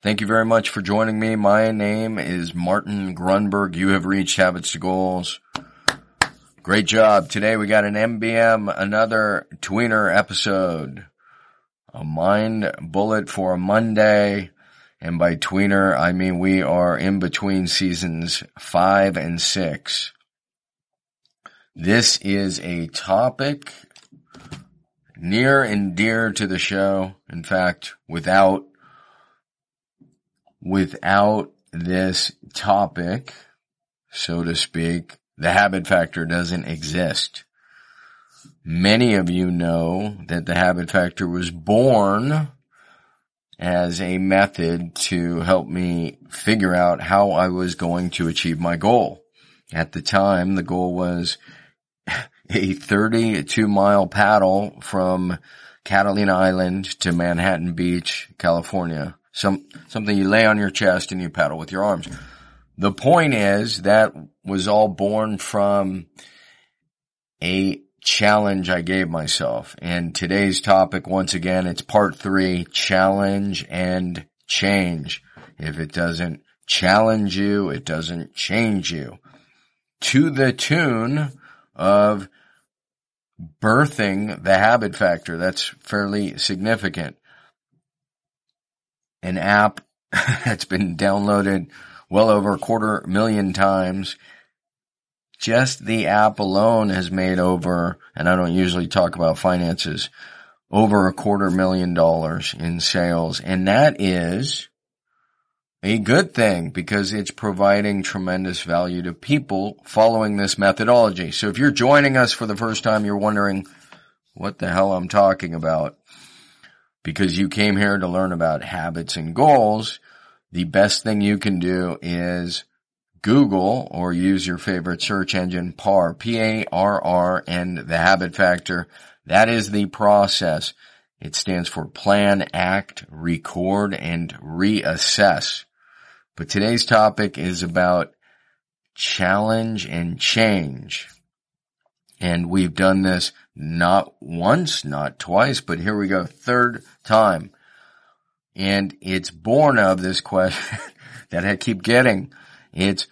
Thank you very much for joining me. My name is Martin Grunberg. You have reached Habits to Goals. Great job. Today we got an MBM, another tweener episode. A mind bullet for a Monday. And by tweener, I mean we are in between seasons five and six. This is a topic near and dear to the show. In fact, without without this topic, so to speak, the habit factor doesn't exist. Many of you know that the habit factor was born as a method to help me figure out how I was going to achieve my goal. At the time, the goal was a 32 mile paddle from Catalina Island to Manhattan Beach, California. Some, something you lay on your chest and you paddle with your arms. The point is that was all born from a challenge I gave myself. And today's topic, once again, it's part three, challenge and change. If it doesn't challenge you, it doesn't change you. To the tune of birthing the habit factor. That's fairly significant an app that's been downloaded well over a quarter million times. Just the app alone has made over, and I don't usually talk about finances, over a quarter million dollars in sales. And that is a good thing because it's providing tremendous value to people following this methodology. So if you're joining us for the first time, you're wondering what the hell I'm talking about because you came here to learn about habits and goals, the best thing you can do is Google or use your favorite search engine, PAR, P-A-R-R, and the habit factor. That is the process. It stands for plan, act, record, and reassess. But today's topic is about challenge and change. And we've done this not once, not twice, but here we go, third time. And it's born of this question that I keep getting. It's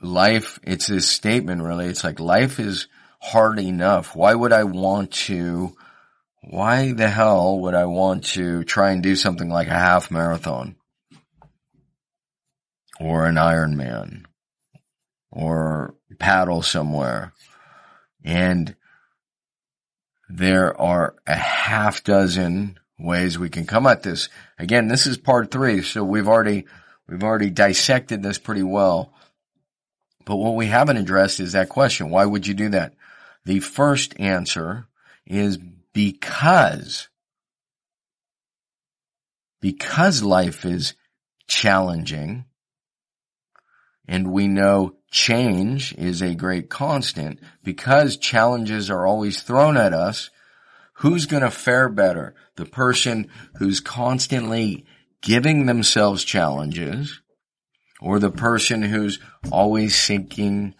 life, it's this statement really. It's like life is hard enough. Why would I want to, why the hell would I want to try and do something like a half marathon? Or an Ironman? Or paddle somewhere? And there are a half dozen ways we can come at this. Again, this is part three, so we've already, we've already dissected this pretty well. But what we haven't addressed is that question. Why would you do that? The first answer is because, because life is challenging and we know change is a great constant because challenges are always thrown at us. Who's going to fare better? The person who's constantly giving themselves challenges or the person who's always seeking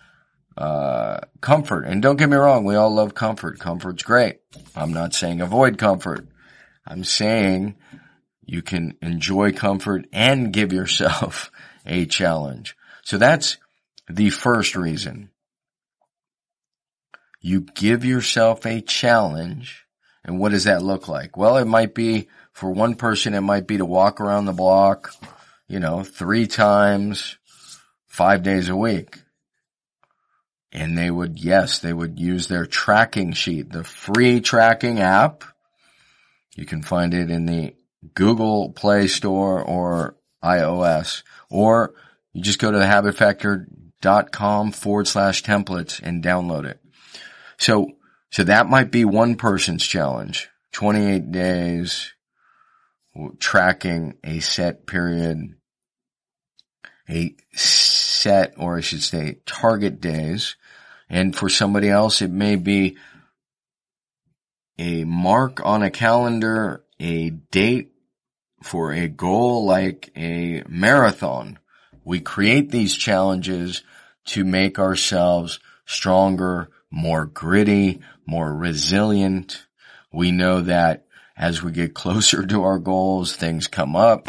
uh, comfort. And don't get me wrong, we all love comfort. Comfort's great. I'm not saying avoid comfort. I'm saying you can enjoy comfort and give yourself a challenge. So that's the first reason. You give yourself a challenge. And what does that look like? Well, it might be for one person, it might be to walk around the block, you know, three times, five days a week. And they would, yes, they would use their tracking sheet, the free tracking app. You can find it in the Google Play Store or iOS, or you just go to the Habit Factor dot com forward slash templates and download it. So, so that might be one person's challenge. 28 days tracking a set period, a set or I should say target days. And for somebody else, it may be a mark on a calendar, a date for a goal like a marathon. We create these challenges to make ourselves stronger, more gritty, more resilient. We know that as we get closer to our goals, things come up,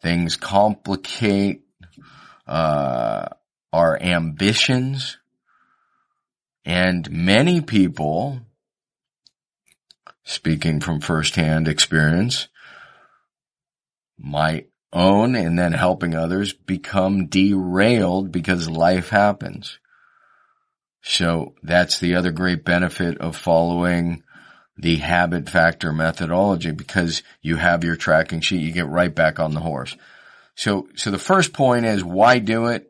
things complicate, uh, our ambitions. And many people, speaking from firsthand experience, my own and then helping others become derailed because life happens. So that's the other great benefit of following the habit factor methodology because you have your tracking sheet, you get right back on the horse. So, so the first point is why do it?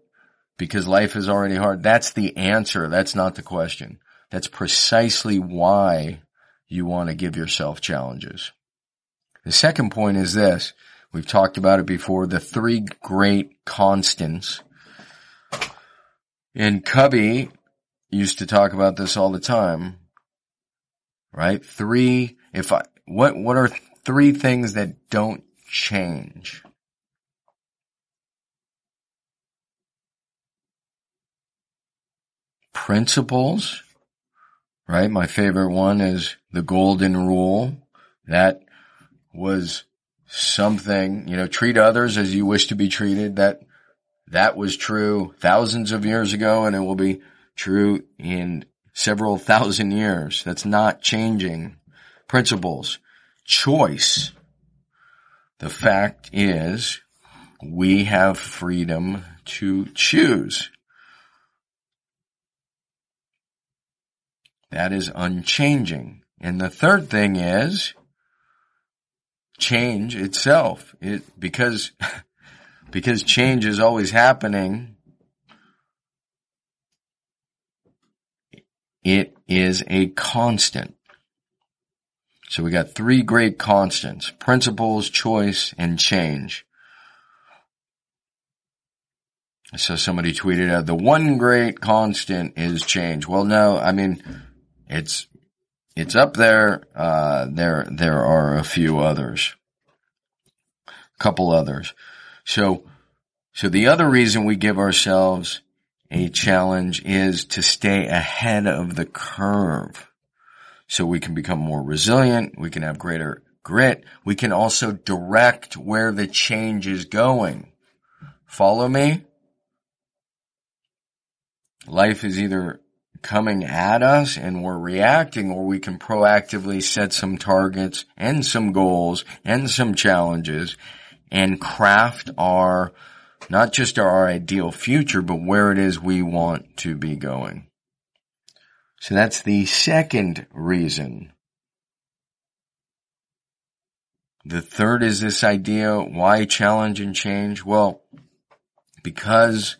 Because life is already hard. That's the answer. That's not the question. That's precisely why you want to give yourself challenges. The second point is this. We've talked about it before. The three great constants. And Covey used to talk about this all the time. Right? Three, if I, what, what are three things that don't change? Principles, right? My favorite one is the golden rule. That was something, you know, treat others as you wish to be treated. That, that was true thousands of years ago and it will be true in several thousand years. That's not changing. Principles. Choice. The fact is we have freedom to choose. That is unchanging. And the third thing is change itself. It, because, because change is always happening, it is a constant. So we got three great constants, principles, choice, and change. So somebody tweeted out, the one great constant is change. Well, no, I mean, it's it's up there. Uh, there, there are a few others, a couple others. So, so the other reason we give ourselves a challenge is to stay ahead of the curve. So we can become more resilient. We can have greater grit. We can also direct where the change is going. Follow me? Life is either coming at us and we're reacting or we can proactively set some targets and some goals and some challenges and craft our, not just our ideal future, but where it is we want to be going. So that's the second reason. The third is this idea, why challenge and change? Well, because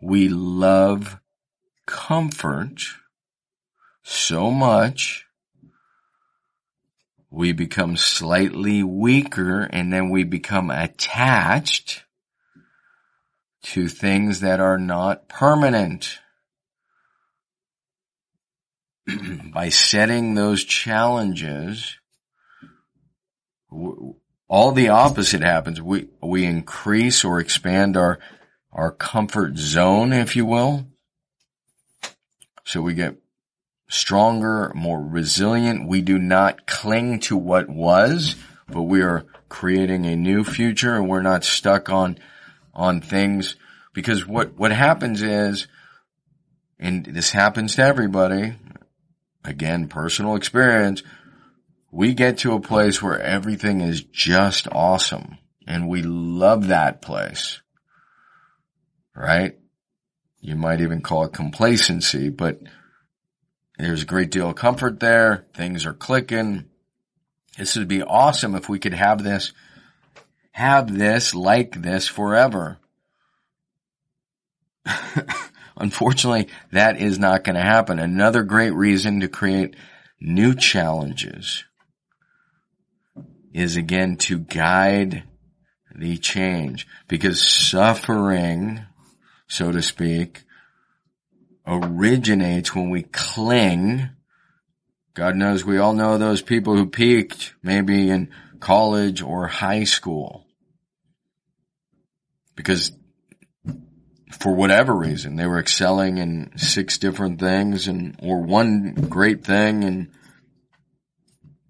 we love comfort so much we become slightly weaker and then we become attached to things that are not permanent. By setting those challenges, all the opposite happens. We, we increase or expand our, our comfort zone, if you will. So we get stronger, more resilient. We do not cling to what was, but we are creating a new future and we're not stuck on, on things because what, what happens is, and this happens to everybody, again, personal experience, we get to a place where everything is just awesome and we love that place. Right? You might even call it complacency, but there's a great deal of comfort there. Things are clicking. This would be awesome if we could have this, have this like this forever. Unfortunately, that is not going to happen. Another great reason to create new challenges is again to guide the change because suffering so to speak, originates when we cling. God knows we all know those people who peaked maybe in college or high school. Because for whatever reason, they were excelling in six different things and, or one great thing and,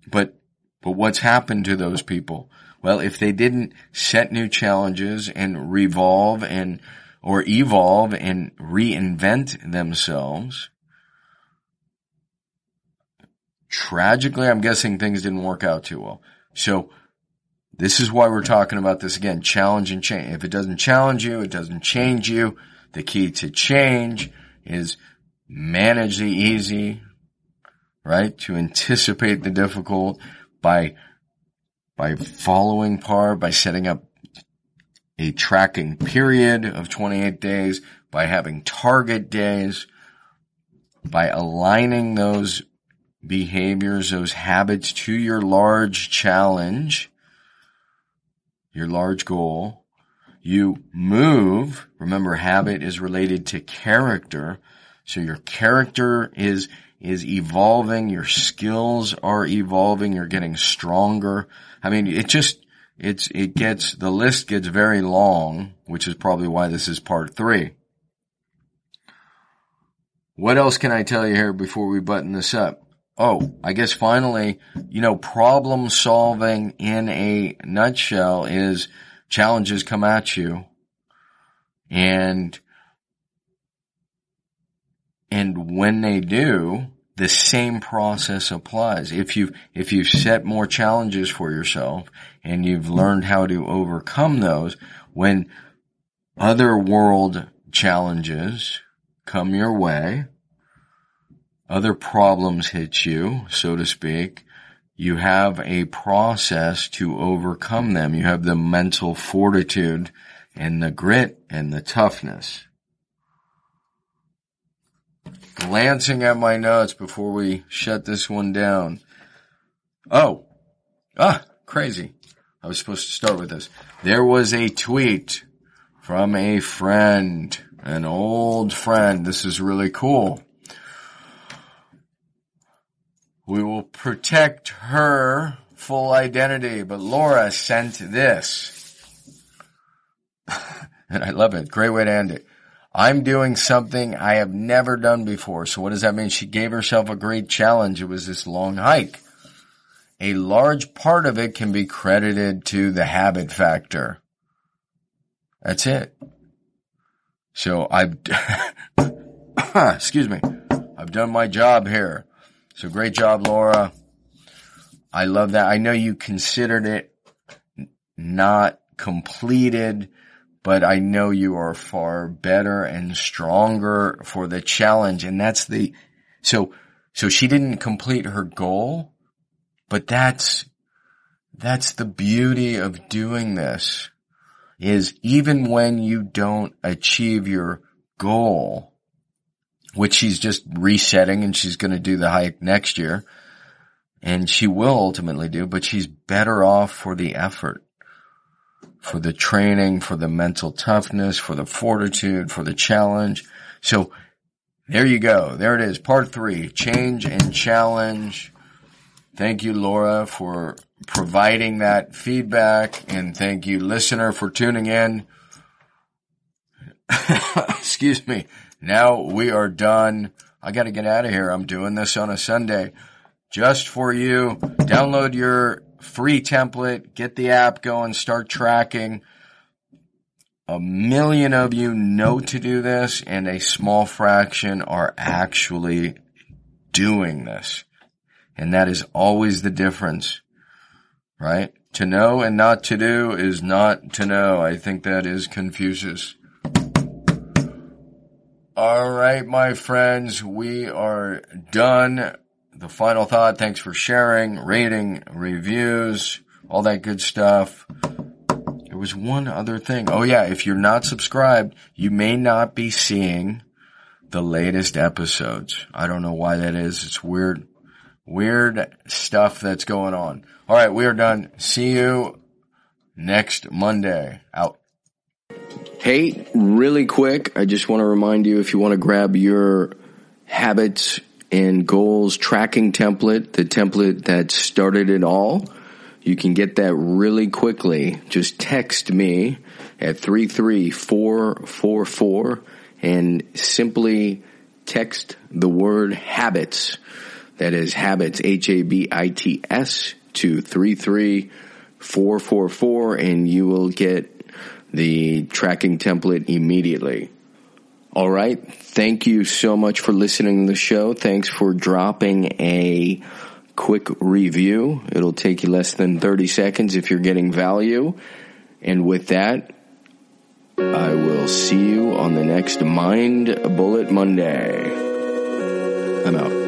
but, but what's happened to those people? Well, if they didn't set new challenges and revolve and, or evolve and reinvent themselves, tragically, I'm guessing things didn't work out too well. So this is why we're talking about this again, challenge and change. If it doesn't challenge you, it doesn't change you. The key to change is manage the easy, right? To anticipate the difficult by, by following par, by setting up a tracking period of 28 days, by having target days, by aligning those behaviors, those habits to your large challenge, your large goal. You move. Remember, habit is related to character. So your character is, is evolving. Your skills are evolving. You're getting stronger. I mean, it just, it's, it gets, the list gets very long, which is probably why this is part three. What else can I tell you here before we button this up? Oh, I guess finally, you know, problem solving in a nutshell is challenges come at you and, and when they do, the same process applies. If you if you've set more challenges for yourself and you've learned how to overcome those, when other world challenges come your way, other problems hit you, so to speak, you have a process to overcome them. You have the mental fortitude and the grit and the toughness. Glancing at my notes before we shut this one down. Oh, ah, crazy. I was supposed to start with this. There was a tweet from a friend, an old friend. This is really cool. We will protect her full identity, but Laura sent this. and I love it. Great way to end it. I'm doing something I have never done before. So what does that mean? She gave herself a great challenge. It was this long hike. A large part of it can be credited to the habit factor. That's it. So I've, excuse me, I've done my job here. So great job, Laura. I love that. I know you considered it not completed, but I know you are far better and stronger for the challenge. And that's the, so, so she didn't complete her goal, but that's, that's the beauty of doing this is even when you don't achieve your goal, which she's just resetting and she's going to do the hike next year. And she will ultimately do, but she's better off for the effort, for the training, for the mental toughness, for the fortitude, for the challenge. So there you go. There it is. Part three, change and challenge. Thank you, Laura, for providing that feedback and thank you, listener, for tuning in. Excuse me. Now we are done. I got to get out of here. I'm doing this on a Sunday just for you. Download your free template, get the app going, start tracking. A million of you know to do this and a small fraction are actually doing this. And that is always the difference, right? To know and not to do is not to know. I think that is Confucius. All right, my friends, we are done. The final thought, thanks for sharing, rating, reviews, all that good stuff. There was one other thing. Oh yeah, if you're not subscribed, you may not be seeing the latest episodes. I don't know why that is. It's weird, weird stuff that's going on. All right, we are done. See you next Monday. Out. Hey, really quick, I just want to remind you if you want to grab your habits and goals tracking template, the template that started it all, you can get that really quickly. Just text me at 33444 and simply text the word habits. That is habits, H-A-B-I-T-S to 33444 and you will get the tracking template immediately. All right. Thank you so much for listening to the show. Thanks for dropping a quick review. It'll take you less than 30 seconds if you're getting value. And with that, I will see you on the next Mind Bullet Monday. I'm out.